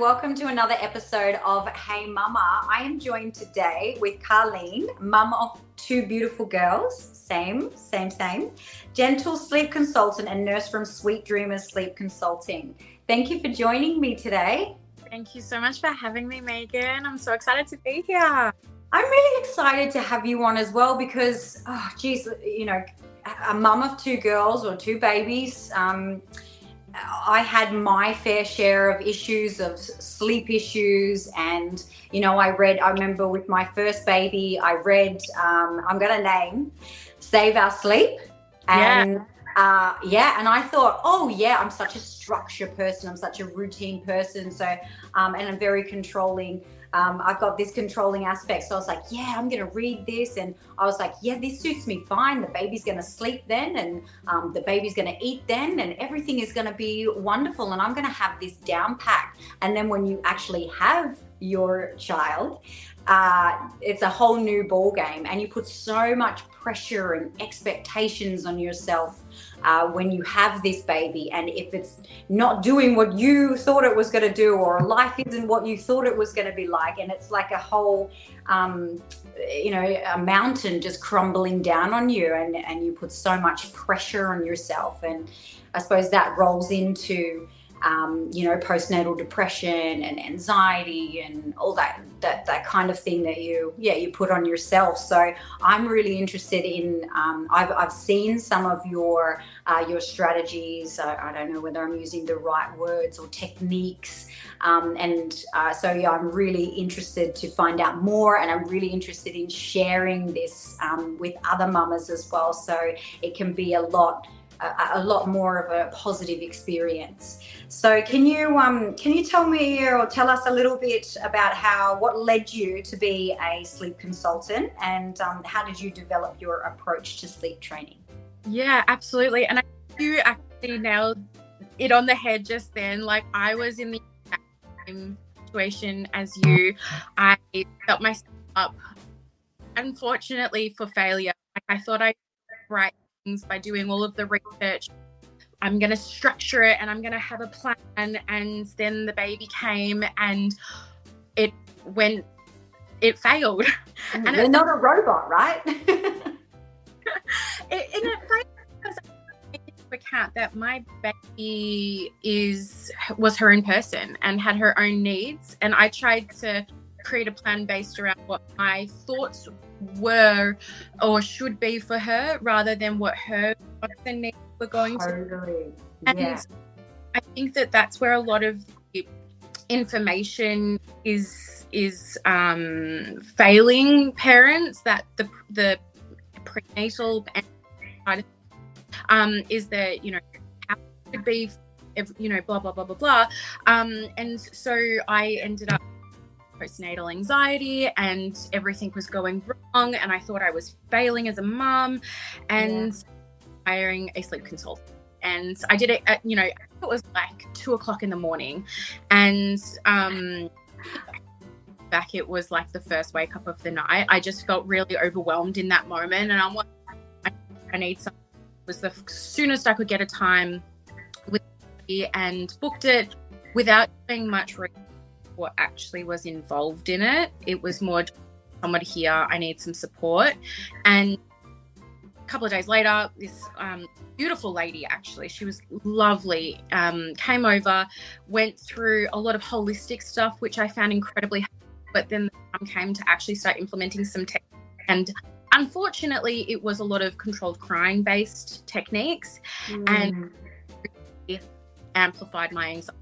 And welcome to another episode of Hey Mumma. I am joined today with Carlene, mum of two beautiful girls, same, same, same, gentle sleep consultant and nurse from Sweet Dreamers Sleep Consulting. Thank you for joining me today. Thank you so much for having me, Megan. I'm so excited to be here. I'm really excited to have you on as well because, oh, geez, you know, a mum of two girls or two babies. Um, I had my fair share of issues of sleep issues, and you know, I read. I remember with my first baby, I read. Um, I'm going to name "Save Our Sleep," and yeah. Uh, yeah, and I thought, oh yeah, I'm such a structure person. I'm such a routine person. So, um, and I'm very controlling um, I've got this controlling aspect. So I was like, yeah, I'm going to read this. And I was like, yeah, this suits me fine. The baby's going to sleep then, and um, the baby's going to eat then, and everything is going to be wonderful. And I'm going to have this down pack. And then when you actually have your child, uh, it's a whole new ball game, and you put so much pressure and expectations on yourself uh, when you have this baby. And if it's not doing what you thought it was going to do, or life isn't what you thought it was going to be like, and it's like a whole, um, you know, a mountain just crumbling down on you, and, and you put so much pressure on yourself. And I suppose that rolls into um, you know, postnatal depression and anxiety and all that, that that kind of thing that you, yeah, you put on yourself. So I'm really interested in. Um, I've, I've seen some of your uh, your strategies. I, I, don't know whether I'm using the right words or techniques. Um, and uh, so yeah, I'm really interested to find out more, and I'm really interested in sharing this um, with other mamas as well. So it can be a lot a, a, lot more of a positive experience. So, can you um, can you tell me or tell us a little bit about how what led you to be a sleep consultant, and um, how did you develop your approach to sleep training? Yeah, absolutely. And I, you actually nailed it on the head just then. Like I was in the same situation as you. I felt myself up, unfortunately, for failure. I thought I right things by doing all of the research. I'm going to structure it and I'm going to have a plan. And then the baby came and it went, it failed. And You're it, not a robot, right? it, and it failed because I into account that my baby is was her own person and had her own needs. And I tried to create a plan based around what my thoughts were or should be for her rather than what her needs were going totally. to. And I think that that's where a lot of information is is um, failing parents that the the prenatal um, is that you know how should be you know blah blah blah blah blah um, and so I ended up postnatal anxiety and everything was going wrong and I thought I was failing as a mom and yeah. hiring a sleep consultant. And I did it at, you know, it was like two o'clock in the morning. And um back it was like the first wake up of the night. I just felt really overwhelmed in that moment and I'm like I, I need something it was the soonest I could get a time with and booked it without doing much research what actually was involved in it. It was more somebody here, I need some support. And a couple of days later, this um, beautiful lady, actually, she was lovely, um, came over, went through a lot of holistic stuff, which I found incredibly helpful. But then the time came to actually start implementing some tech. And unfortunately, it was a lot of controlled crying based techniques mm. and amplified my anxiety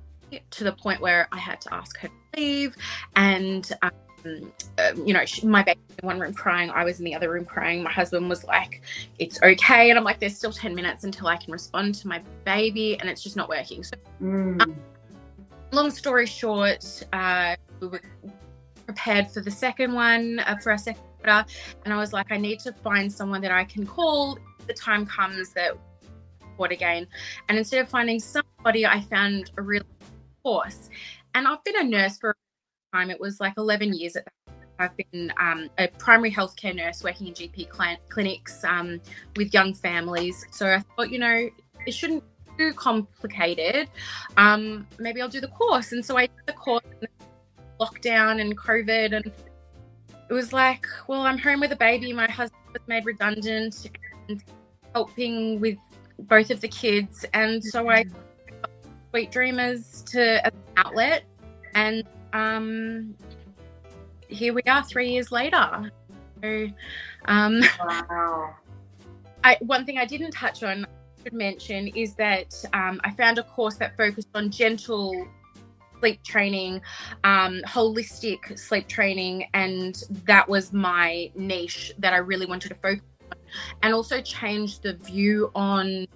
to the point where I had to ask her to leave. And, um, um, you know, she, my baby in one room crying, I was in the other room crying. My husband was like, it's okay. And I'm like, there's still 10 minutes until I can respond to my baby, and it's just not working. So, mm. um, long story short, uh, we were prepared for the second one, uh, for our second. And I was like, I need to find someone that I can call. The time comes that what again. And instead of finding somebody, I found a really course. And I've been a nurse for a time. It was like 11 years at that I've been um, a primary healthcare nurse working in GP cl- clinics um, with young families. So I thought, you know, it shouldn't be too complicated. Um, maybe I'll do the course. And so I did the course, lockdown and COVID, and it was like, well, I'm home with a baby. My husband was made redundant and helping with both of the kids. And so I Sweet Dreamers to an outlet. And um, here we are three years later. So, um, wow. I, one thing I didn't touch on, I should mention, is that um, I found a course that focused on gentle sleep training, um, holistic sleep training, and that was my niche that I really wanted to focus on, and also change the view on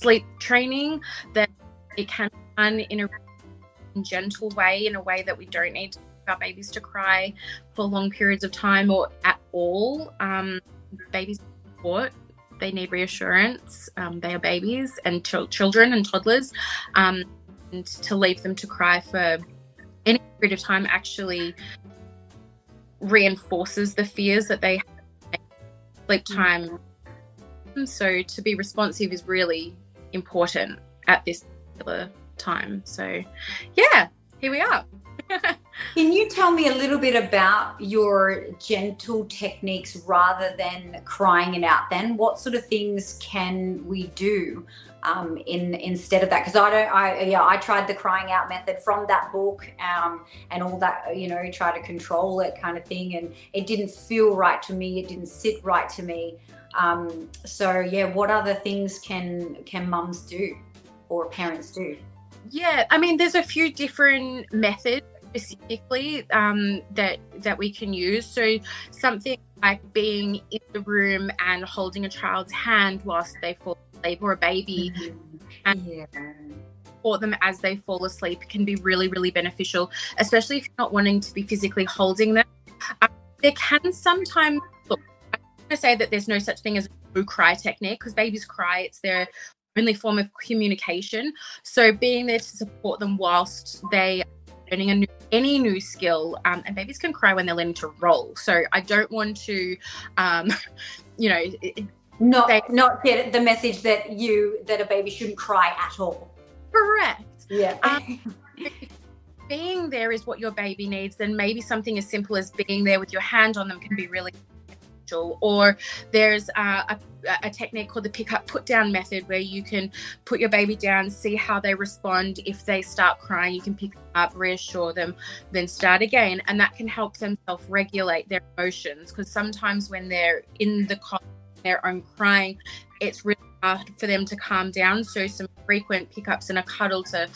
sleep training that it can be done in a gentle way, in a way that we don't need our babies to cry for long periods of time or at all. Um, babies support they need reassurance. Um, they are babies and ch- children and toddlers. Um, and to leave them to cry for any period of time actually reinforces the fears that they have sleep mm. time. So to be responsive is really important at this particular time. So yeah, here we are. Can you tell me a little bit about your gentle techniques rather than crying it out? Then, what sort of things can we do um, in instead of that? Because I don't, I yeah, I tried the crying out method from that book um, and all that, you know, try to control it kind of thing, and it didn't feel right to me. It didn't sit right to me. Um, so yeah, what other things can can mums do or parents do? Yeah, I mean, there's a few different methods specifically um, that that we can use. So something like being in the room and holding a child's hand whilst they fall asleep, or a baby, mm-hmm. and yeah. support them as they fall asleep can be really really beneficial, especially if you're not wanting to be physically holding them. Um, there can sometimes look. I'm going to say that there's no such thing as a cry technique because babies cry. It's their only form of communication. So being there to support them whilst they are learning a new, any new skill, um, and babies can cry when they're learning to roll. So I don't want to, um, you know, not say, not get the message that you that a baby shouldn't cry at all. Correct. Yeah. Um, being there is what your baby needs, then maybe something as simple as being there with your hand on them can be really or there's uh, a, a, technique called the pick up put down method where you can put your baby down see how they respond. If they start crying you can pick them up reassure them then start again. And that can help them self regulate their emotions because sometimes when they're in the their own crying it's really hard for them to calm down. So some frequent pickups and a cuddle to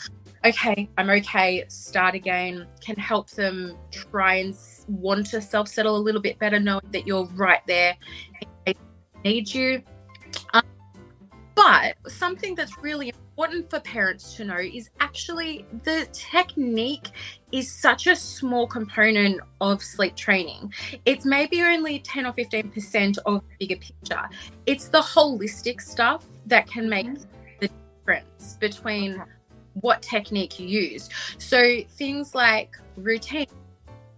okay, I'm okay, start again, can help them try and want to self settle a little bit better, knowing that you're right there in need you. Um, but something that's really important for parents to know is actually the technique is such a small component of sleep training. It's maybe only 10 or 15% of the bigger picture. It's the holistic stuff that can make mm-hmm. the difference between what technique you use. So things like routine,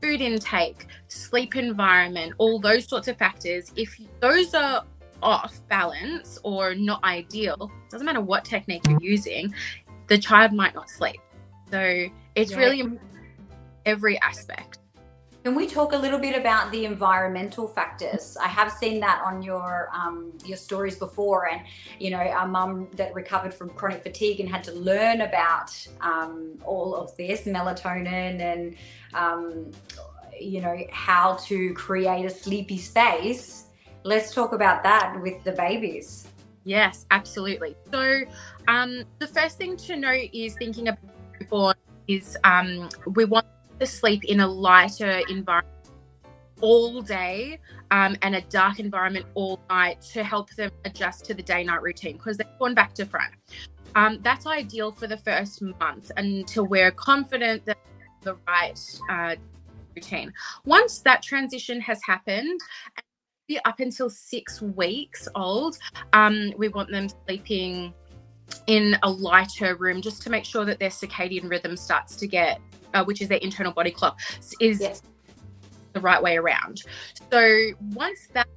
food intake, sleep environment, all those sorts of factors, if those are off balance or not ideal, doesn't matter what technique you're using, the child might not sleep. So it's yeah. really every aspect. Can we talk a little bit about the environmental factors? I have seen that on your um, your stories before, and you know, a mum that recovered from chronic fatigue and had to learn about um, all of this melatonin and um, you know how to create a sleepy space. Let's talk about that with the babies. Yes, absolutely. So, um, the first thing to know is thinking about is um, we want to sleep in a lighter environment all day um, and a dark environment all night to help them adjust to the day night routine because they've gone back to front. Um, that's ideal for the first month until we're confident that the right uh, routine. Once that transition has happened, up until six weeks old, um, we want them sleeping in a lighter room just to make sure that their circadian rhythm starts to get uh, which is their internal body clock, is yes. the right way around. So once that,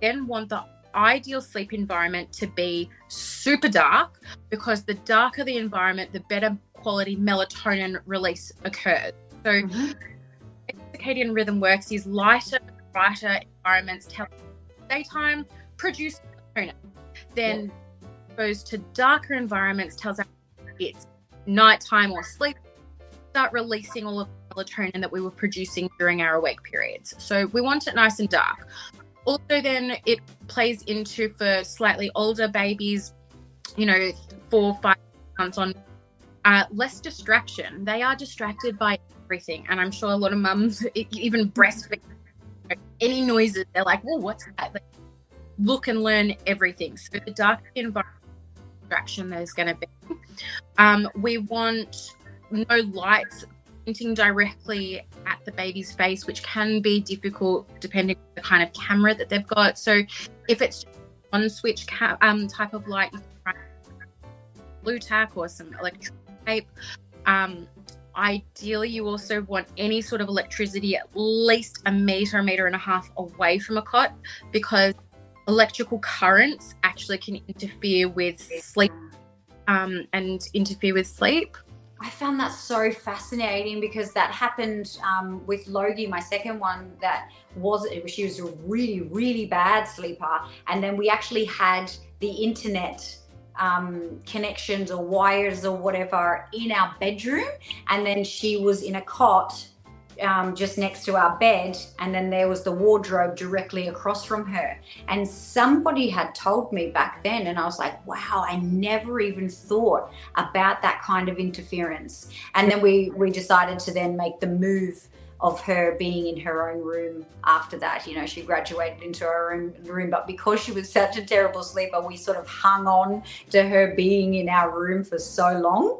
then want the ideal sleep environment to be super dark because the darker the environment, the better quality melatonin release occurs. So, mm-hmm. circadian rhythm works is lighter, brighter environments tell daytime produce melatonin. Then yeah. goes to darker environments tells us it's nighttime or sleep. Start releasing all of the melatonin that we were producing during our awake periods. So we want it nice and dark. Also, then it plays into for slightly older babies, you know, four, five months on, uh, less distraction. They are distracted by everything. And I'm sure a lot of mums, even breastfeeding, any noises, they're like, well, what's that? They look and learn everything. So the dark environment distraction there's going to be. Um, we want no lights pointing directly at the baby's face, which can be difficult depending on the kind of camera that they've got. So if it's on switch ca- um, type of light, Blu Tack or some electric tape. Um, ideally, you also want any sort of electricity at least a meter, a meter and a half away from a cot because electrical currents actually can interfere with sleep um, and interfere with sleep. I found that so fascinating because that happened um, with Logie, my second one. That was she was a really really bad sleeper, and then we actually had the internet um, connections or wires or whatever in our bedroom, and then she was in a cot um, just next to our bed, and then there was the wardrobe directly across from her. And somebody had told me back then, and I was like, wow, I never even thought about that kind of interference. And then we we decided to then make the move of her being in her own room after that. You know, she graduated into her own room, but because she was such a terrible sleeper, we sort of hung on to her being in our room for so long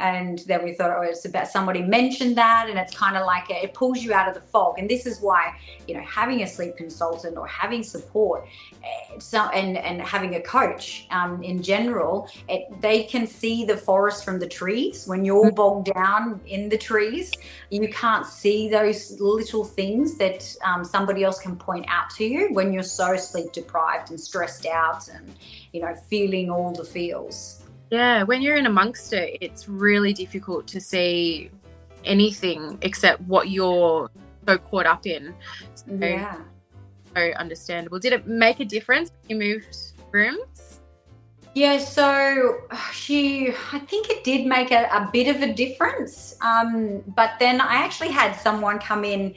and then we thought oh it's about somebody mentioned that and it's kind of like a, it pulls you out of the fog. And this is why you know having a sleep consultant or having support eh, so, and and having a coach um, in general it, they can see the forest from the trees. When you're mm-hmm. bogged down in the trees you can't see those little things that um, somebody else can point out to you when you're so sleep deprived and stressed out and you know feeling all the feels yeah, when you're in amongst it, it's really difficult to see anything except what you're so caught up in. So, yeah. So understandable. Did it make a difference when you moved rooms? Yeah, so she, I think it did make a, a bit of a difference. Um, but then I actually had someone come in,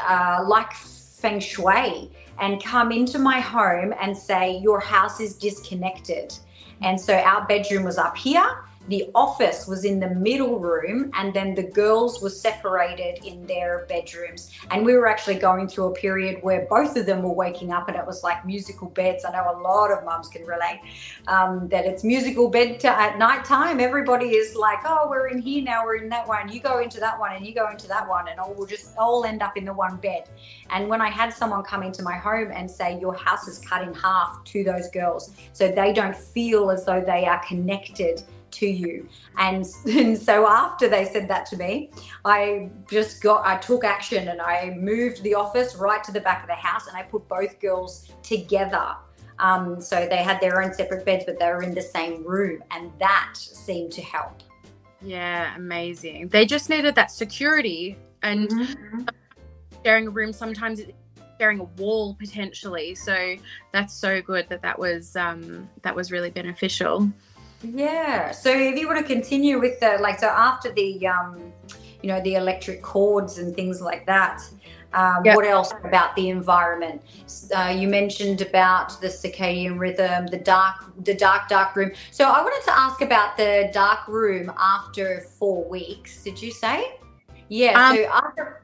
uh, like feng shui, and come into my home and say, Your house is disconnected. And so our bedroom was up here the office was in the middle room and then the girls were separated in their bedrooms. And we were actually going through a period where both of them were waking up and it was like musical beds. I know a lot of mums can relate um, that it's musical bed to, at night time. Everybody is like oh we're in here now we're in that one. You go into that one and you go into that one and all we'll just all end up in the one bed. And when i had someone come into my home and say your house is cut in half to those girls so they don't feel as though they are connected to you. And, and so after they said that to me, I just got, I took action and I moved the office right to the back of the house and I put both girls together. Um, so they had their own separate beds, but they were in the same room. And that seemed to help. Yeah, amazing. They just needed that security and mm-hmm. sharing a room sometimes sharing a wall potentially so that's so good that that was um, that was really beneficial yeah. So if you were to continue with the like, so after the, um, you know, the electric cords and things like that, um, yep. what else about the environment? Uh, you mentioned about the circadian rhythm, the dark, the dark, dark room. So I wanted to ask about the dark room after four weeks. Did you say? Yeah. Um, so after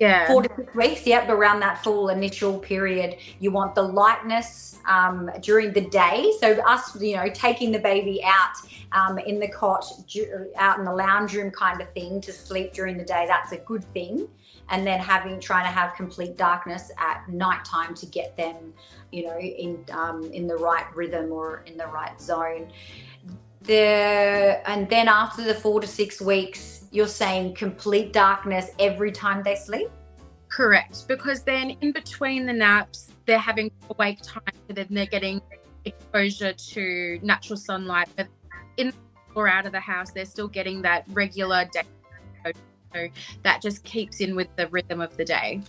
yeah. Four to six weeks yep around that full initial period. You want the lightness um, during the day. So us you know taking the baby out um, in the cot out in the lounge room kind of thing to sleep during the day that's a good thing. And then having trying to have complete darkness at nighttime to get them you know in um, in the right rhythm or in the right zone. The and then after the four to six weeks you're saying complete darkness every time they sleep? Correct, because then in between the naps, they're having awake time, so then they're getting exposure to natural sunlight. But in or out of the house, they're still getting that regular day. So that just keeps in with the rhythm of the day.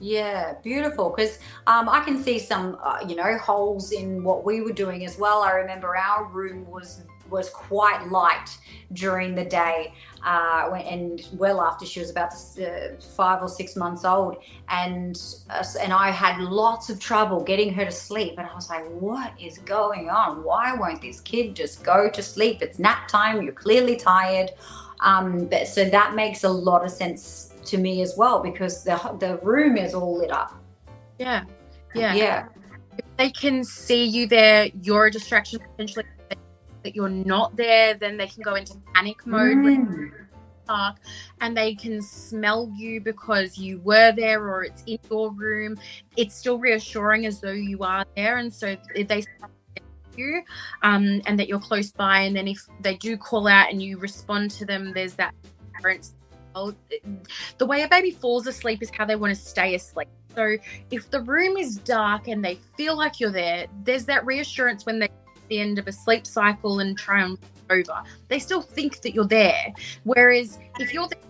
Yeah, beautiful. Because um, I can see some, uh, you know, holes in what we were doing as well. I remember our room was was quite light during the day, uh, and well after she was about uh, five or six months old, and uh, and I had lots of trouble getting her to sleep. And I was like, "What is going on? Why won't this kid just go to sleep? It's nap time. You're clearly tired." Um, but so that makes a lot of sense to me as well because the the room is all lit up. Yeah, yeah, yeah. If they can see you there, you're a distraction potentially. That you're not there, then they can go into panic mode. Mm. Park, and they can smell you because you were there or it's in your room. It's still reassuring as though you are there, and so if they you um, and that you're close by. And then if they do call out and you respond to them, there's that parents. The way a baby falls asleep is how they want to stay asleep. So if the room is dark and they feel like you're there, there's that reassurance when they the end of a sleep cycle and try and over. They still think that you're there. Whereas if you're there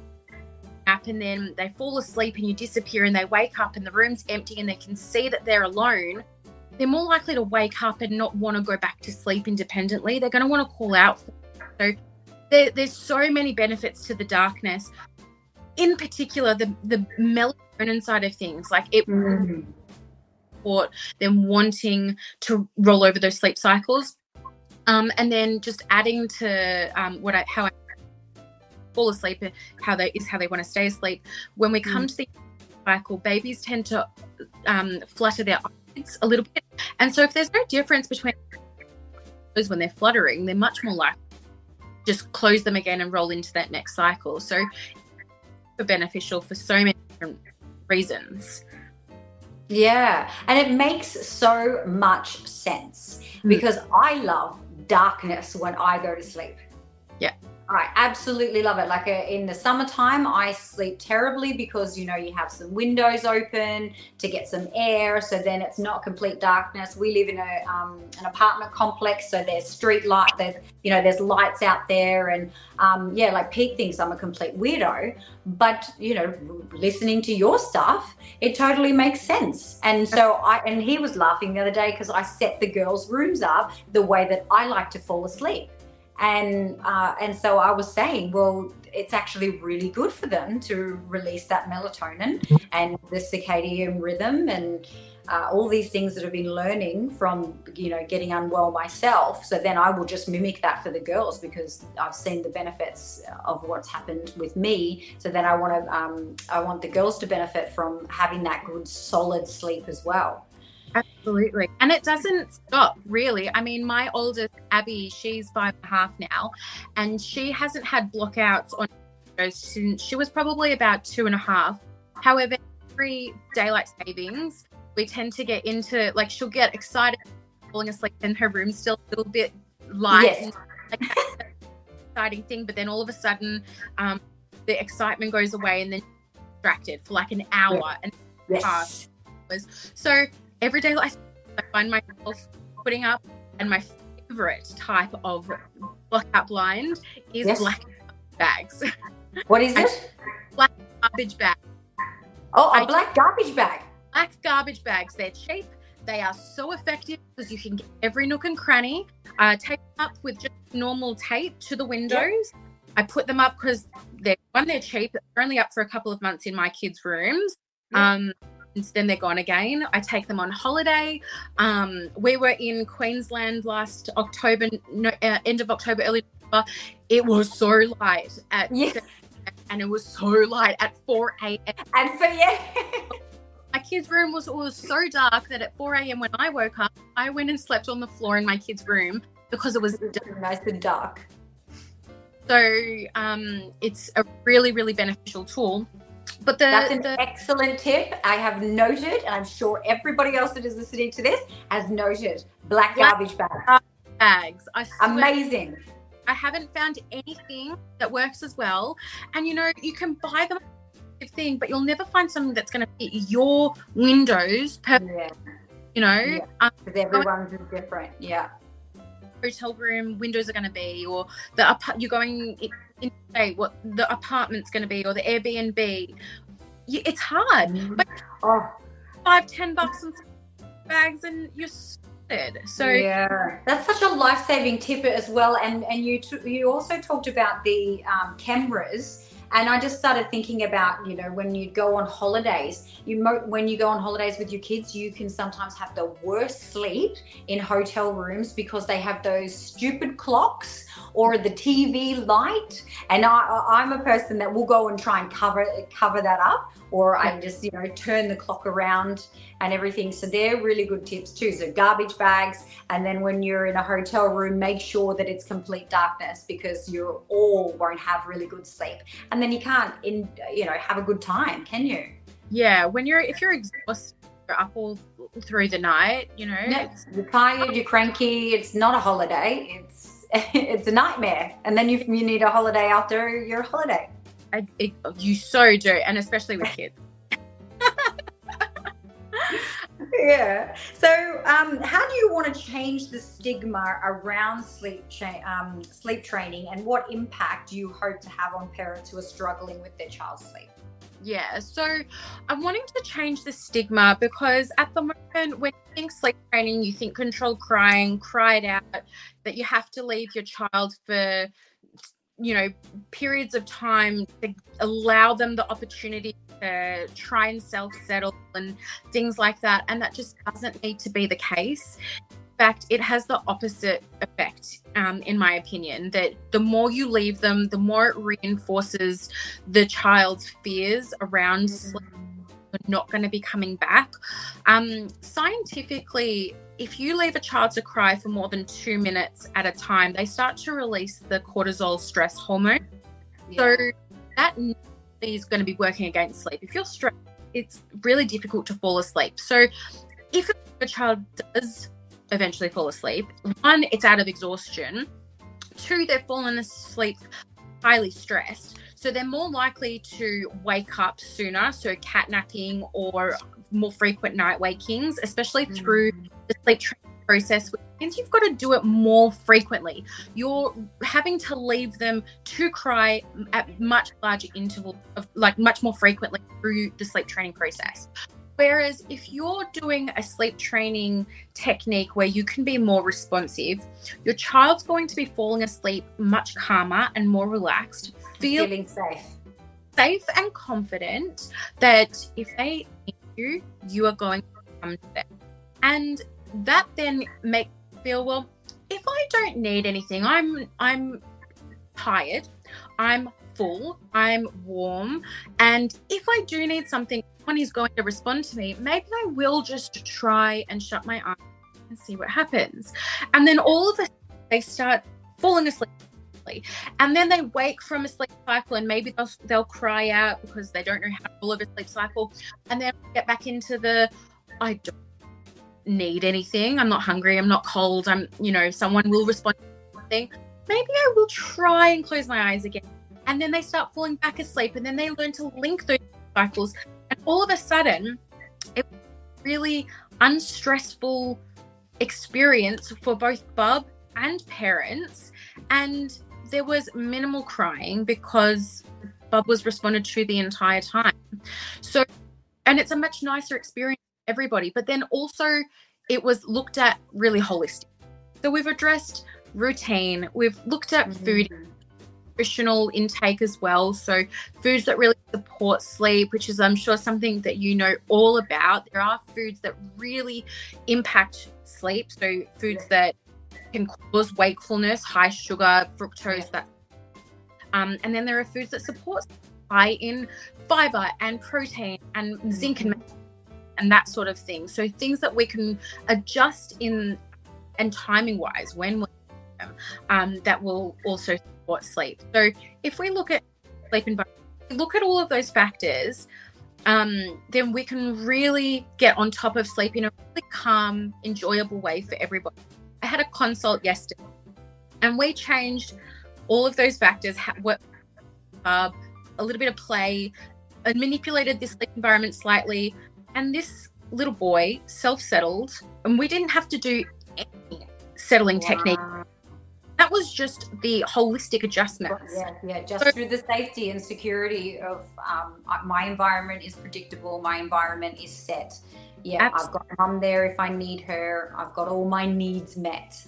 and then they fall asleep and you disappear and they wake up and the room's empty and they can see that they're alone, they're more likely to wake up and not want to go back to sleep independently. They're going to want to call out. So there, there's so many benefits to the darkness. In particular, the the melatonin side of things, like it mm-hmm. Support them wanting to roll over those sleep cycles, um, and then just adding to um, what I how I fall asleep, how they is how they want to stay asleep. When we come mm. to the cycle, babies tend to um, flutter their eyes a little bit and so if there's no difference between those when they're fluttering, they're much more likely just close them again and roll into that next cycle. So beneficial for so many different reasons. Yeah, and it makes so much sense mm. because I love darkness when I go to sleep. Yeah. I absolutely love it. Like a, uh, in the summertime, I sleep terribly because you know you have some windows open to get some air, so then it's not complete darkness. We live in a um, an apartment complex, so there's street light. There's you know there's lights out there, and um, yeah, like Pete thinks I'm a complete weirdo, but you know listening to your stuff, it totally makes sense. And so I and he was laughing the other day because I set the girls' rooms up the way that I like to fall asleep and uh, and so I was saying, well, it's actually really good for them to release that melatonin mm-hmm. and the circadian rhythm and uh, all these things that I've been learning from you know getting unwell myself. So then I will just mimic that for the girls because I've seen the benefits of what's happened with me. So then I want to um, I want the girls to benefit from having that good solid sleep as well. Absolutely. And it doesn't stop, really. I mean, my oldest, Abby, she's five and a half now, and she hasn't had blockouts on since she was probably about two and a half. However, every daylight savings, we tend to get into like she'll get excited falling asleep in her room still a little bit light. Yes. Like, exciting thing, but then all of a sudden, um, the excitement goes away and then distracted for like an hour and yes. So every day I find myself putting up, and my favorite type of blackout blind is yes. black bags. What is it? Black garbage bag. Oh, a I black garbage bag. Black garbage bags. They're cheap. They are so effective because you can get every nook and cranny. Uh, tape them up with just normal tape to the windows. Yep. I put them up because they're one, they're cheap. They're only up for a couple of months in my kids' rooms. Yep. Um, then they're gone again. I take them on holiday. Um, we were in Queensland last October, no, uh, end of October, early November. It was so light at yes. and it was so light at 4 a.m. And for yeah. my kids' room was, was so dark that at 4 a.m. when I woke up, I went and slept on the floor in my kids' room because it was nice and dark. So um, it's a really, really beneficial tool. But the, that's an the, excellent tip. I have noted, and I'm sure everybody else that is listening to this has noted. Black, black garbage bags. Bags. I Amazing. I haven't found anything that works as well. And you know, you can buy them thing, but you'll never find something that's going to fit your windows. Per- yeah. you know Yeah. um, Because everyone's is different. Yeah. Hotel room windows are going to be or the you're going in, what the apartment's going to be or the airbnb. You, it's hard but Oh, five ten bucks on bags and you're sorted. So yeah, that's such a life-saving tip as well. And and you t- you also talked about the um, cameras, and I just started thinking about you know when you go on holidays, you mo- when you go on holidays with your kids, you can sometimes have the worst sleep in hotel rooms because they have those stupid clocks or the TV light. And I, I'm a person that will go and try and cover cover that up, or I just you know turn the clock around and everything. So they're really good tips too. So garbage bags, and then when you're in a hotel room, make sure that it's complete darkness because you all won't have really good sleep, and then you can't in you know have a good time, can you? yeah when you're if you're exhausted you're up all through the night you know No, you're tired, you're cranky. It's not a holiday. It's it's a nightmare, and then you you need a holiday after your holiday. I, it, you so do and especially with kids Yeah. So, um, how do you want to change the stigma around sleep cha- um, sleep training, and what impact do you hope to have on parents who are struggling with their child's sleep? Yeah, so I'm wanting to change the stigma because at the moment, when you think sleep training, you think controlled crying, cried out, that you have to leave your child for, you know, periods of time to allow them the opportunity to try and self settle and things like that. And that just doesn't need to be the case. In fact, it has the opposite effect, um, in my opinion, that the more you leave them, the more it reinforces the child's fears around sleep not going to be coming back. Um, scientifically, if you leave a child to cry for more than two minutes at a time, they start to release the cortisol stress hormone. So that is going to be working against sleep. If you're stressed, it's really difficult to fall asleep. So if a child does eventually fall asleep, one, it's out of exhaustion. Two, they've fallen asleep highly stressed. So they're more likely to wake up sooner, so cat napping or more frequent night wakings, especially through mm. the sleep training process, which means you've got to do it more frequently. You're having to leave them to cry at much larger intervals of like much more frequently through the sleep training process. Whereas if you're doing a sleep training technique where you can be more responsive, your child's going to be falling asleep much calmer and more relaxed, feel feeling safe. safe and confident that if they need you, you are going to come to them. And that then make feel, well, if I don't need anything, I'm I'm tired, I'm full, I'm warm, and if I do need something, someone is going to respond to me, maybe I will just try and shut my eyes and see what happens. And then all of a sudden they start falling asleep and then they wake from a sleep cycle and maybe they'll, they'll cry out because they don't know how to live a sleep cycle and then get back into the i don't need anything. I'm not hungry i'm not cold i'm you know someone will respond to something. Maybe i will try and close my eyes again. And then they start falling back asleep and then they learn to link those cycles. And all of a sudden it was really unstressful experience for both bub and parents. And there was minimal crying because Bub was responded to the entire time. So, and it's a much nicer experience everybody. But then also, it was looked at really holistic. So we've addressed routine. We've looked at food nutritional intake as well. So foods that really support sleep, which is I'm sure something that you know all about. There are foods that really impact sleep. So foods that can cause wakefulness, high sugar, fructose, Yeah. that. Um, and then there are foods that support high in fiber and protein and zinc and and that sort of thing. So things that we can adjust in and timing wise when we um, that will also support sleep. So if we look at sleep environment, look at all of those factors, um, then we can really get on top of sleep in a really calm, enjoyable way for everybody. I had a consult yesterday, and we changed all of those factors. ha- What uh, a little bit of play, and manipulated this sleep environment slightly, and this little boy, self settled, and we didn't have to do any settling wow. technique. That was just the holistic adjustments. Yeah, yeah, just so, through the safety and security of um, my environment is predictable, my environment is set. Yeah, absolutely. I've got mum there if I need her, I've got all my needs met.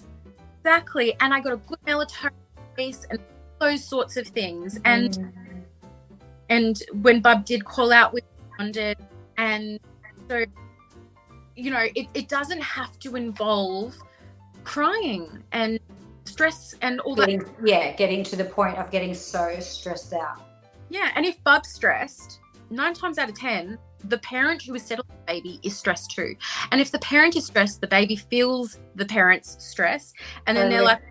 Exactly, and I got a good melatonin space and those sorts of things. And mm. and when Bub did call out, we responded, and so you know, it, it doesn't have to involve crying and stress and all getting, that. Yeah, getting to the point of getting so stressed out. Yeah, and if Bub's stressed, nine times out of ten, the parent who is settling the baby is stressed too. And if the parent is stressed, the baby feels the parent's stress, and then they're like,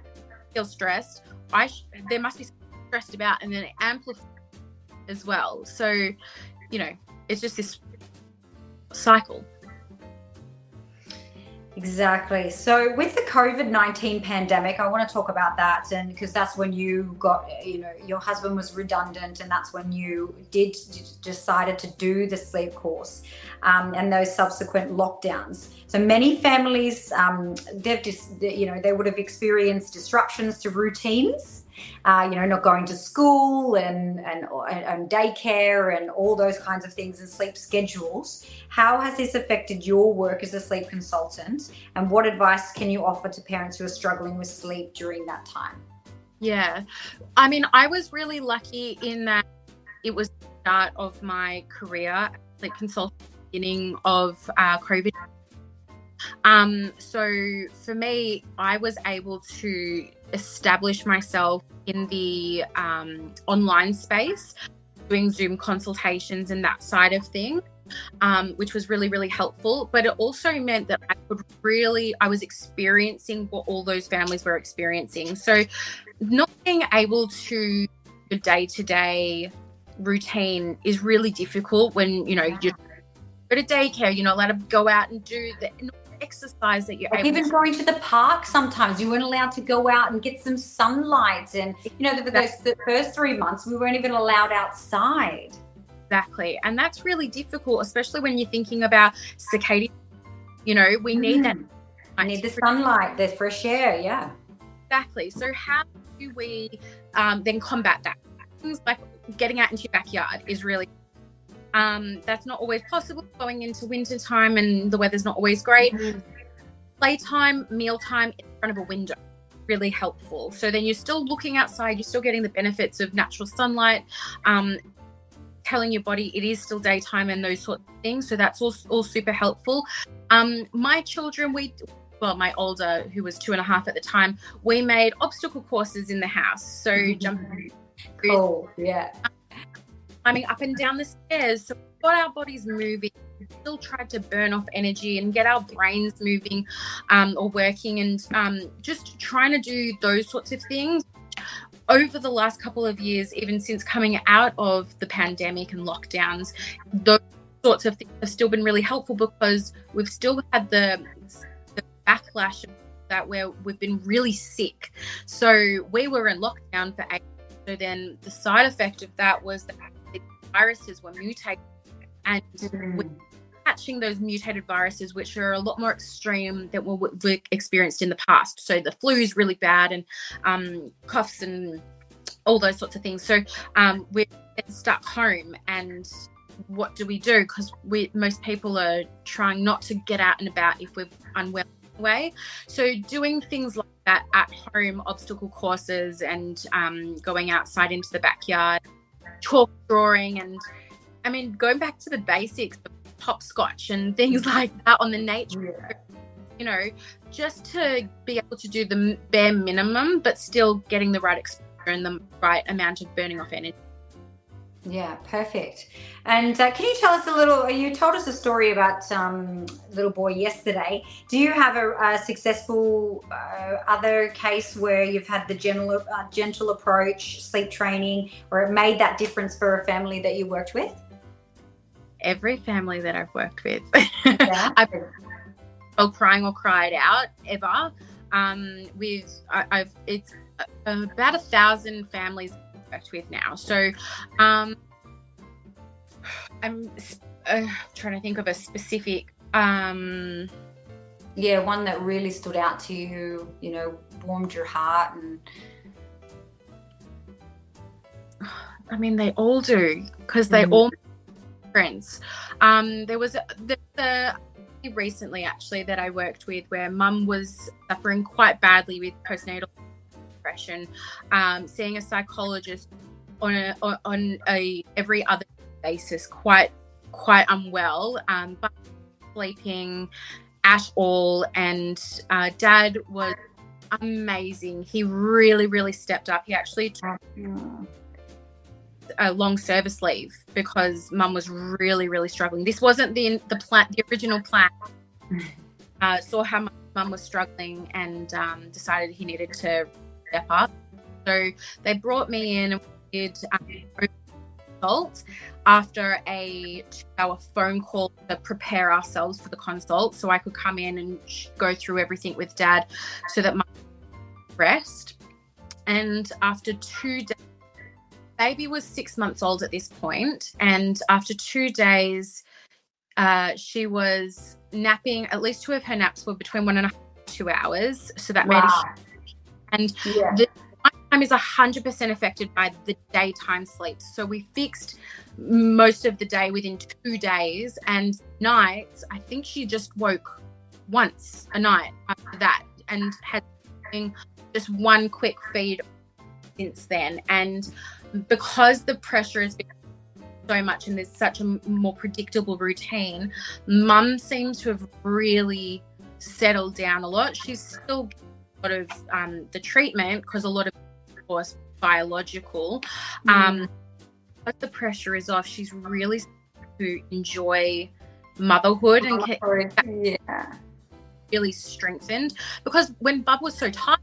feel stressed. I sh- there must be stressed about, and then it amplifies as well. So, you know, it's just this cycle. Exactly. So with the COVID 19 pandemic, I want to talk about that. And because that's when you got, you know, your husband was redundant, and that's when you did decided to do the sleep course um, and those subsequent lockdowns. So many families, um, they've just, you know, they would have experienced disruptions to routines uh, you know, not going to school and, and, and daycare and all those kinds of things and sleep schedules. How has this affected your work as a sleep consultant? And what advice can you offer to parents who are struggling with sleep during that time? Yeah. I mean, I was really lucky in that it was the start of my career, like consultant, beginning of uh, COVID. Um, so for me, I was able to establish myself in the um, online space, doing Zoom consultations and that side of thing. Um, which was really, really helpful. But it also meant that I could really, I was experiencing what all those families were experiencing. So, not being able to the day to day routine is really difficult when you know you go to daycare, you're not allowed to go out and do the exercise that you're even going to the park sometimes. You weren't allowed to go out and get some sunlight and you know for those the first three months we weren't even allowed outside. Exactly. And that's really difficult especially when you're thinking about circadian you know we need that i need the sunlight the fresh air yeah. Exactly. So how do we um, then combat that? Things like getting out into your backyard is really um, that's not always possible going into winter time and the weather's not always great. Mm-hmm. Playtime, mealtime in front of a window, really helpful. So then you're still looking outside, you're still getting the benefits of natural sunlight, um, telling your body it is still daytime and those sorts of things. So that's all, all super helpful. Um, my children, we well, my older, who was two and a half at the time, we made obstacle courses in the house. So mm-hmm. jumping. Cool. Yeah climbing up and down the stairs. So got our bodies moving. Still tried to burn off energy and get our brains moving um, or working and um, just trying to do those sorts of things. Over the last couple of years, even since coming out of the pandemic and lockdowns, those sorts of things have still been really helpful because we've still had the, the backlash that where we've been really sick. So we were in lockdown for eight. So then the side effect of that was that viruses were mutated and mm. catching those mutated viruses, which are a lot more extreme than what we've experienced in the past. So the flu is really bad and um, coughs and all those sorts of things. So um, we're stuck home and what do we do? Because we most people are trying not to get out and about if we're unwell way. So doing things like that at home, obstacle courses, and um, going outside into the backyard chalk drawing and I mean going back to the basics of hopscotch and things like that on the nature yeah. you know just to be able to do the bare minimum but still getting the right exposure and the right amount of burning off energy yeah, perfect. And uh, can you tell us a little? You told us a story about um, little boy yesterday. Do you have a, a successful uh, other case where you've had the gentle, uh, gentle approach, sleep training, or it made that difference for a family that you worked with? Every family that I've worked with, yeah. I've or crying or cried out ever. Um, with I, I've it's uh, about a thousand families worked with now. So um, I'm uh, trying to think of a specific Um, yeah, one that really stood out to you, you know, warmed your heart and I mean, they all do because they Mhm. all difference. Um, there was a, there's a recently actually that I worked with where mum was suffering quite badly with postnatal depression, um, seeing a psychologist on a on- a every other basis, quite quite unwell, um, but sleeping at all, and uh, dad was amazing. He really really stepped up. He actually took a long service leave because mum was really really struggling this wasn't the the plan the original plan uh, saw how mum was struggling and um, decided he needed to step up so they brought me in and we did um, a consult after a two hour phone call to prepare ourselves for the consult so i could come in and go through everything with dad so that my rest and after two days baby was six months old at this point, and after two days, uh, she was napping. At least two of her naps were between one and a half two hours. So that made a Wow. And yeah. time is 100% affected by the daytime sleep. So we fixed most of the day within two days, and nights, I think she just woke once a night after that and had just one quick feed since then. And because the pressure has been so much and there's such a more predictable routine, mum seems to have really settled down a lot. She's still lot of um, the treatment because a lot of of course, biological. Um, but the pressure is off. She's really to enjoy motherhood and yeah. really strengthened because when Bub was so tired,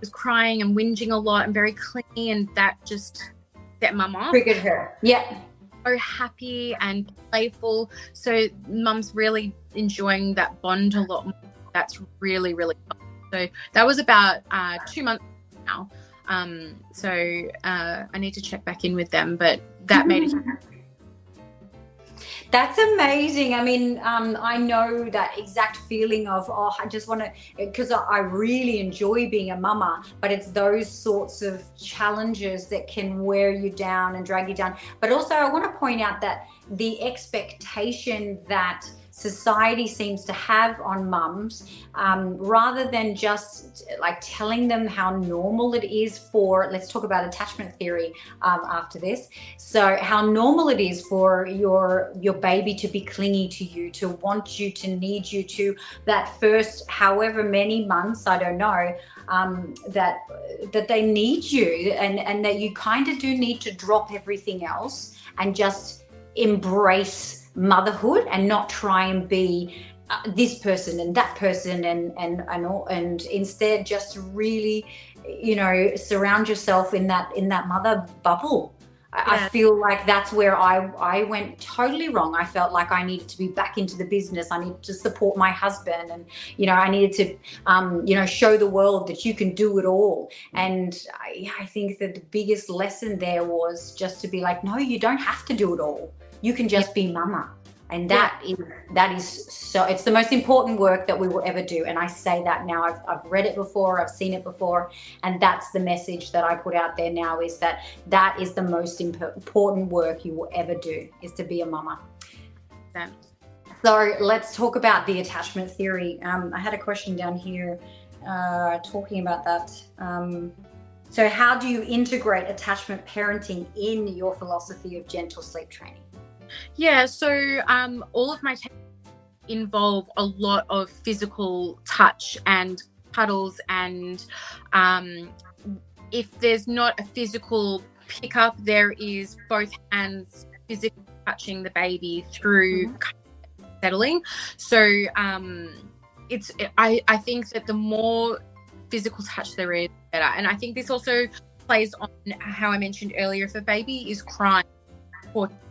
was crying and whinging a lot and very clingy, and that just set mum off. Triggered her. Yeah. So happy and playful. So mum's really enjoying that bond a lot more. That's really, really fun. So that was about uh, two months now. Um, so uh, I need to check back in with them, but that made a That's amazing. I mean, um, I know that exact feeling of, oh, I just want to, because I I really enjoy being a mama, but it's those sorts of challenges that can wear you down and drag you down. But also, I want to point out that the expectation that society seems to have on mums, um, rather than just like telling them how normal it is for, let's talk about attachment theory um, after this. So how normal it is for your your baby to be clingy to you, to want you, to need you, to that first however many months, I don't know, um, that that they need you, and and that you kind of do need to drop everything else and just embrace motherhood and not try and be uh, this person and that person and and and all, and instead just really you know surround yourself in that in that mother bubble I- I feel like that's where I I went totally wrong. I felt like I needed to be back into the business. I needed to support my husband, and you know I needed to um, you know show the world that you can do it all. And I, I think that the biggest lesson there was just to be like, no, you don't have to do it all. You can just be mama. And that is that is so it's the most important work that we will ever do. And I say that now. I've, I've read it before, I've seen it before, and that's the message that I put out there now is that that is the most imp- important work you will ever do is to be a mama. sense. So let's talk about the attachment theory. Um, I had a question down here uh, talking about that. Um, so, how do you integrate attachment parenting in your philosophy of gentle sleep training? Yeah, so um, all of my techniques involve a lot of physical touch and cuddles, and um, if there's not a physical pickup, there is both hands physically touching the baby through settling. So um, it's I I think that the more physical touch there is, the better, and I think this also plays on how I mentioned earlier. If a baby is crying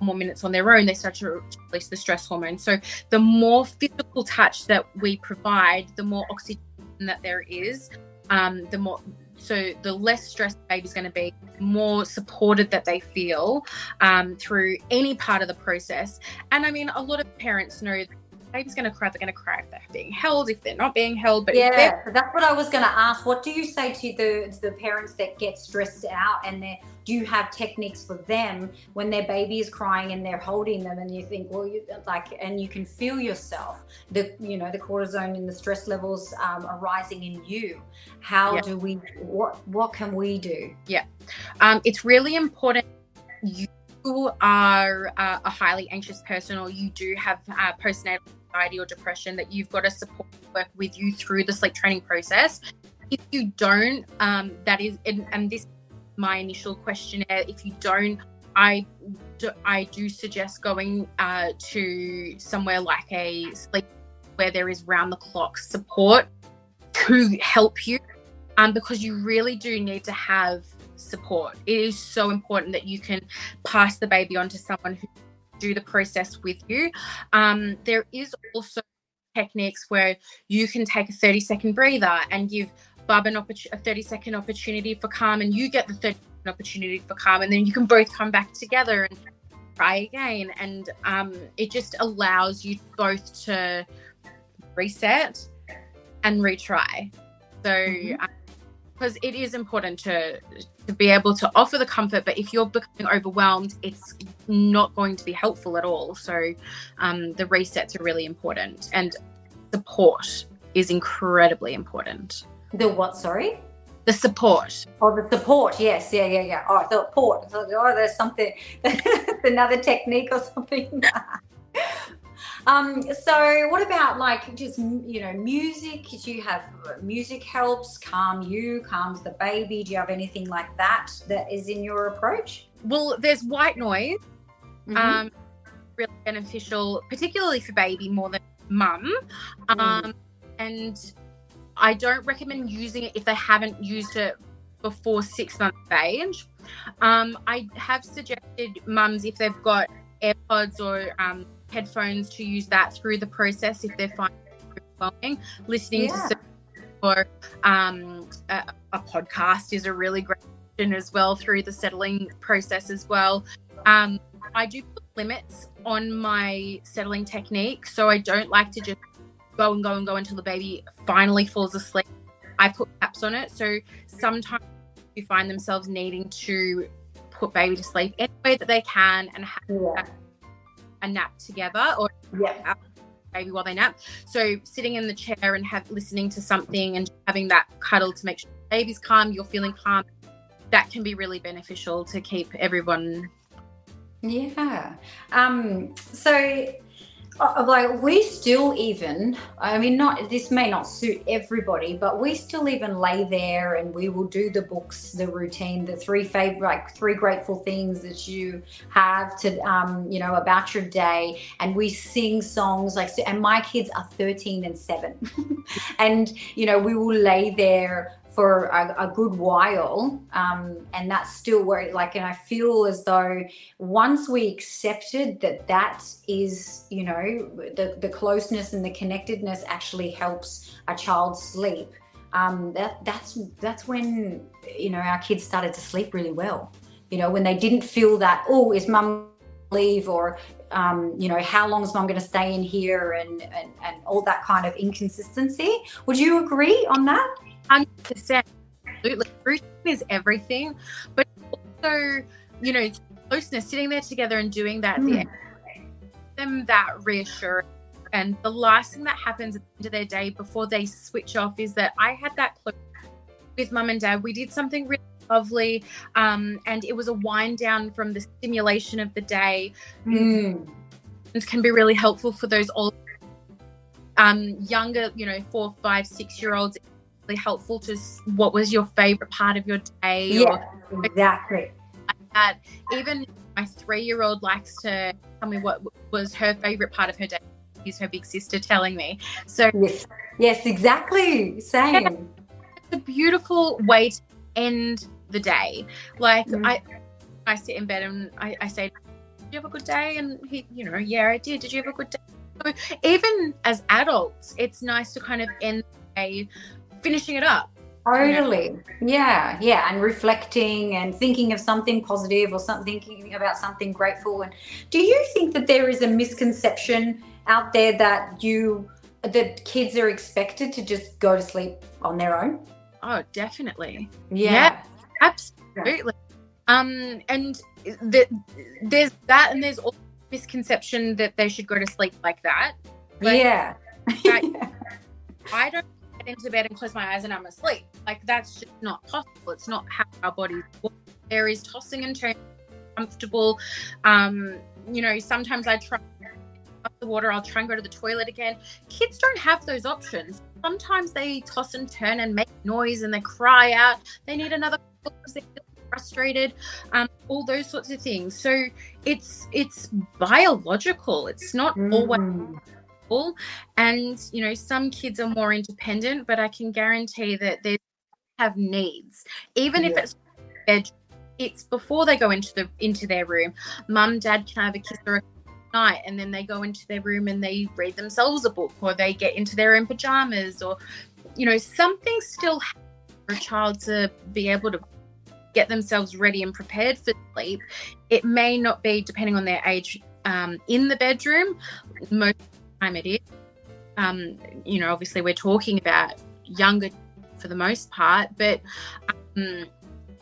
more minutes on their own, they start to release the stress hormone. So the more physical touch that we provide, the more oxygen that there is, um, the more so the less stressed the baby's going to be, more supported that they feel um, through any part of the process. And I mean, a lot of parents know baby's going to cry, they're going to cry if they're being held, if they're not being held. But yeah, that's what I was going to ask. What do you say to the to the parents that get stressed out and they do you have techniques for them when their baby is crying and they're holding them and you think, well, you like, and you can feel yourself, the you know the cortisone and the stress levels um, are rising in you. How yeah. do we? What what can we do? Yeah, um, it's really important. You are uh, a highly anxious person or you do have uh, postnatal anxiety or depression that you've got a support work with you through the sleep training process. If you don't, um, that is, and, and this is my initial questionnaire. If you don't, I do, I do suggest going uh, to somewhere like a sleep where there is round the clock support to help you, um, because you really do need to have support. It is so important that you can pass the baby on to someone who do the process with you. Um, there is also techniques where you can take a 30 second breather and give Bub an oppor- a 30 second opportunity for calm, and you get the 30 second opportunity for calm, and then you can both come back together and try again. And um, it just allows you both to reset and retry. So, mm-hmm. um, because it is important to to be able to offer the comfort but if you're becoming overwhelmed it's not going to be helpful at all. So um, the resets are really important and support is incredibly important. The what sorry? The support. Oh the support yes yeah yeah yeah. Oh the support oh there's something another technique or something Um, so what about like just you know music? Do you have uh, music helps calm you, calms the baby? Do you have anything like that that is in your approach? Well, there's white noise. Mm-hmm. Um, really beneficial, particularly for baby more than mum. Mm. Um, and I don't recommend using it if they haven't used it before six months of age. Um, I have suggested mums if they've got AirPods or um, headphones to use that through the process if they're finding. Listening yeah. to or um, a, a, podcast is a really great option as well through the settling process as well. Um, I do put limits on my settling technique, so I don't like to just go and go and go until the baby finally falls asleep. I put caps on it, so sometimes you find themselves needing to put baby to sleep any way that they can and have yeah a nap together or yeah. maybe while they nap. So sitting in the chair and have listening to something and having that cuddle to make sure the baby's calm, you're feeling calm. That can be really beneficial to keep everyone. Yeah. Um, so like we still even i mean not this may not suit everybody but we still even lay there and we will do the books the routine the three favorite like three grateful things that you have to um you know about your day. And we sing songs like and my kids are 13 and 7 and you know we will lay there for a, a good while um, and that's still where like and i feel as though once we accepted that that is you know the, the closeness and the connectedness actually helps a child sleep um, that that's that's when you know our kids started to sleep really well. You know when they didn't feel that oh is mum leave? or um, you know how long is mum going to stay in here? and, and and all that kind of inconsistency. Would you agree on that Hundred percent, absolutely. Routine is everything, but also, you know, closeness, sitting there together and doing that, mm. them that reassurance. And the last thing that happens at the end of their day before they switch off is that I had that close with mum and dad. We did something really lovely, um, and it was a wind down from the stimulation of the day. Mm. It can be really helpful for those old, um, younger, you know, four, five, six year olds helpful to what was your favorite part of your day. Yeah, or, exactly. Like that. Even my three year old likes to tell me what was her favorite part of her day. Is her big sister telling me. So yes, yes, exactly. Same. It's a beautiful way to end the day. Like mm. I, I sit in bed and I, I say, "Did you have a good day?" And he, you know, yeah, I did. Did you have a good day? So even as adults, it's nice to kind of end the day finishing it up. Totally. Yeah, yeah. And reflecting and thinking of something positive or something thinking about something grateful. And do you think that there is a misconception out there that you that kids are expected to just go to sleep on their own? Oh, definitely. Yeah. Yeah. Absolutely. Um, and the, there's that, and there's all misconception that they should go to sleep like that. But yeah. Right. I don't get into bed and close my eyes and I'm asleep. Like that's just not possible. It's not how our bodies work. There is tossing and turning, comfortable. Um, you know, sometimes I try the water, I'll try and go to the toilet again. Kids don't have those options. Sometimes they toss and turn and make noise and they cry out. They need another because they feel frustrated. Um, all those sorts of things. So it's it's biological. It's not always Mm. All. And you know, some kids are more independent, but I can guarantee that they have needs, even if it's bed. It's before they go into the into their room. Mum, dad can have a kiss or a night, and then they go into their room and they read themselves a book, or they get into their own pajamas, or you know, something still happens for a child to be able to get themselves ready and prepared for sleep. It may not be depending on their age um, in the bedroom. Most time it is. Um, you know, obviously we're talking about younger for the most part, but um,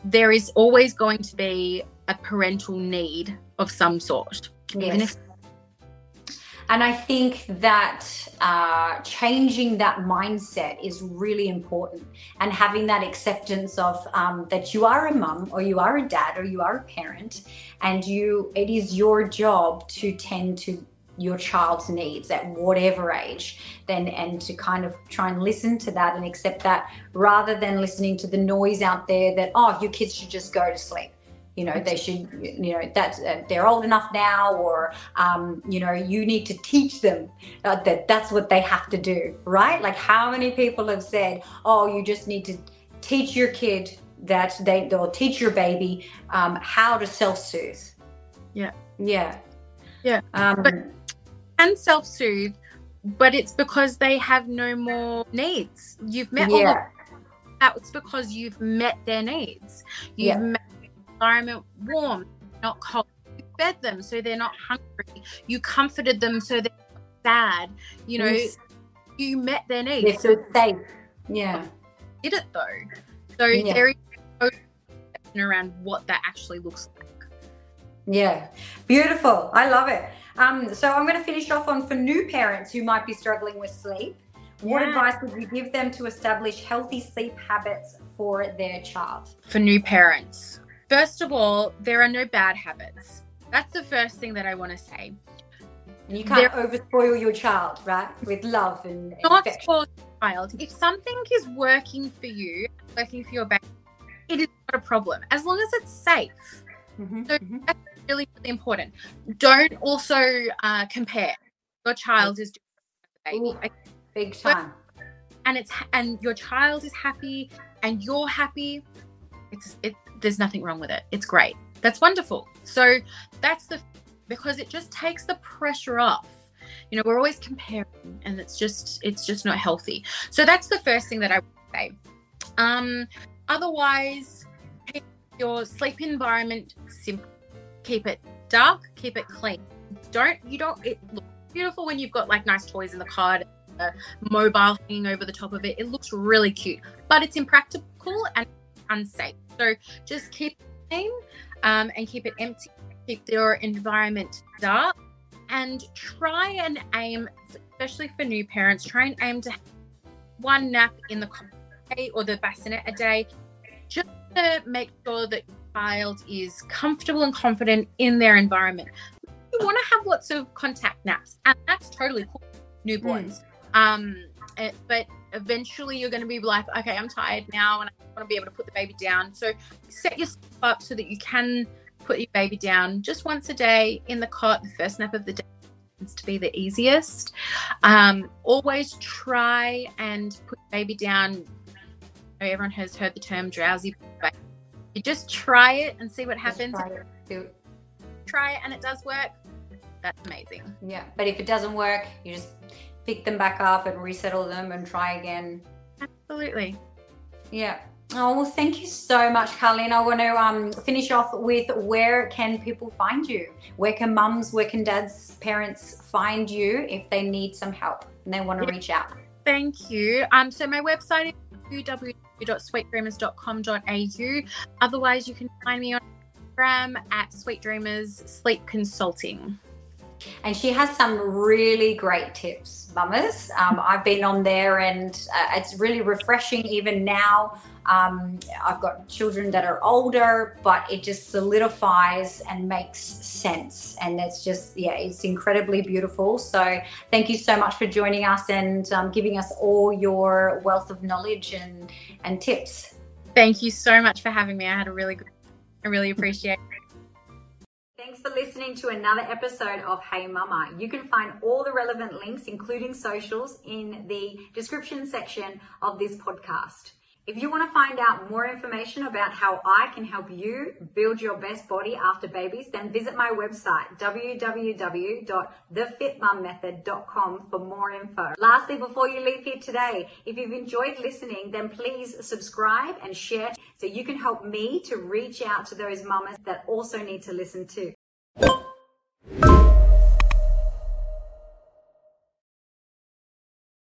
there is always going to be a parental need of some sort. Even Yes. And I think that uh, changing that mindset is really important, and having that acceptance of um, that you are a mum, or you are a dad, or you are a parent, and you it is your job to tend to your child's needs at whatever age then and to kind of try and listen to that and accept that rather than listening to the noise out there that oh your kids should just go to sleep you know they should you know that uh, they're old enough now or um, you know you need to teach them uh, that that's what they have to do right like how many people have said oh you just need to teach your kid that they they'll teach your baby um, how to self-soothe Yeah. yeah Yeah. um, But- and self-soothe, but it's because they have no more needs. You've met all of yeah that. It's because you've met their needs. You've Yeah. made the environment warm, not cold. You fed them so they're not hungry. You comforted them so they're not sad. You know, Yes. you met their they needs. feel safe yeah did it though. So Yeah. there is no question around what that actually looks like. Yeah, beautiful. I love it. Um, so I'm going to finish off on for new parents who might be struggling with sleep. What Yeah. advice would you give them to establish healthy sleep habits for their child? For new parents, first of all, there are no bad habits. That's the first thing that I want to say. You can't overspoil your child, right? With love and, Not affection. for child. If something is working for you, working for your baby, it is not a problem as long as it's safe. Mhm, So- mhm. Really, really important. Don't also uh, compare. Your child is doing Ooh. the baby. Big time. and it's and your child is happy and you're happy it's it there's nothing wrong with it it's great that's wonderful so that's the because it just takes the pressure off you know we're always comparing and it's just it's just not healthy so that's the first thing that i would say um otherwise your sleep environment simple keep it dark keep it clean. Don't you don't it looks beautiful when you've got like nice toys in the card a mobile hanging over the top of it. It looks really cute but it's impractical and unsafe. So just keep it clean um, and keep it empty. Keep your environment dark and try and aim especially for new parents try and aim to have one nap in the or the bassinet a day just to make sure that child is comfortable and confident in their environment. You want to have lots of contact naps and that's totally cool newborns. Um eh, but eventually you're going to be like okay i'm tired now and i want to be able to put the baby down. So set yourself up so that you can put your baby down just once a day in the cot the first nap of the day tends to be the easiest. Um always try and put baby down. Everyone has heard the term drowsy but you just try it and see what Just happens try it. Try it and it does work that's amazing Yeah, but if it doesn't work, you just pick them back up and resettle them and try again. absolutely Yeah, Oh, well, thank you so much, Carlene. I want to um, finish off with where can people find you? Where can mums, where can dads, parents find you if they need some help and they want to reach out? Thank you. Um, so my website is www.sweetdreamers.com.au. Otherwise, you can find me on Instagram at Sweet Dreamers Sleep Consulting. And she has some really great tips, mamas. Um, I've been on there and uh, it's really refreshing even now. Um, I've got children that are older, but it just solidifies and makes sense. And it's just, yeah, it's incredibly beautiful. So thank you so much for joining us and um, giving us all your wealth of knowledge and, and tips. Thank you so much for having me. I had a really good, I really appreciate it. Thanks for listening to another episode of Hey Mumma. You can find all the relevant links, including socials, in the description section of this podcast. If you want to find out more information about how I can help you build your best body after babies, then visit my website, www.thefitmummethod.com for more info. Lastly, before you leave here today, if you've enjoyed listening, then please subscribe and share so you can help me to reach out to those mamas that also need to listen too.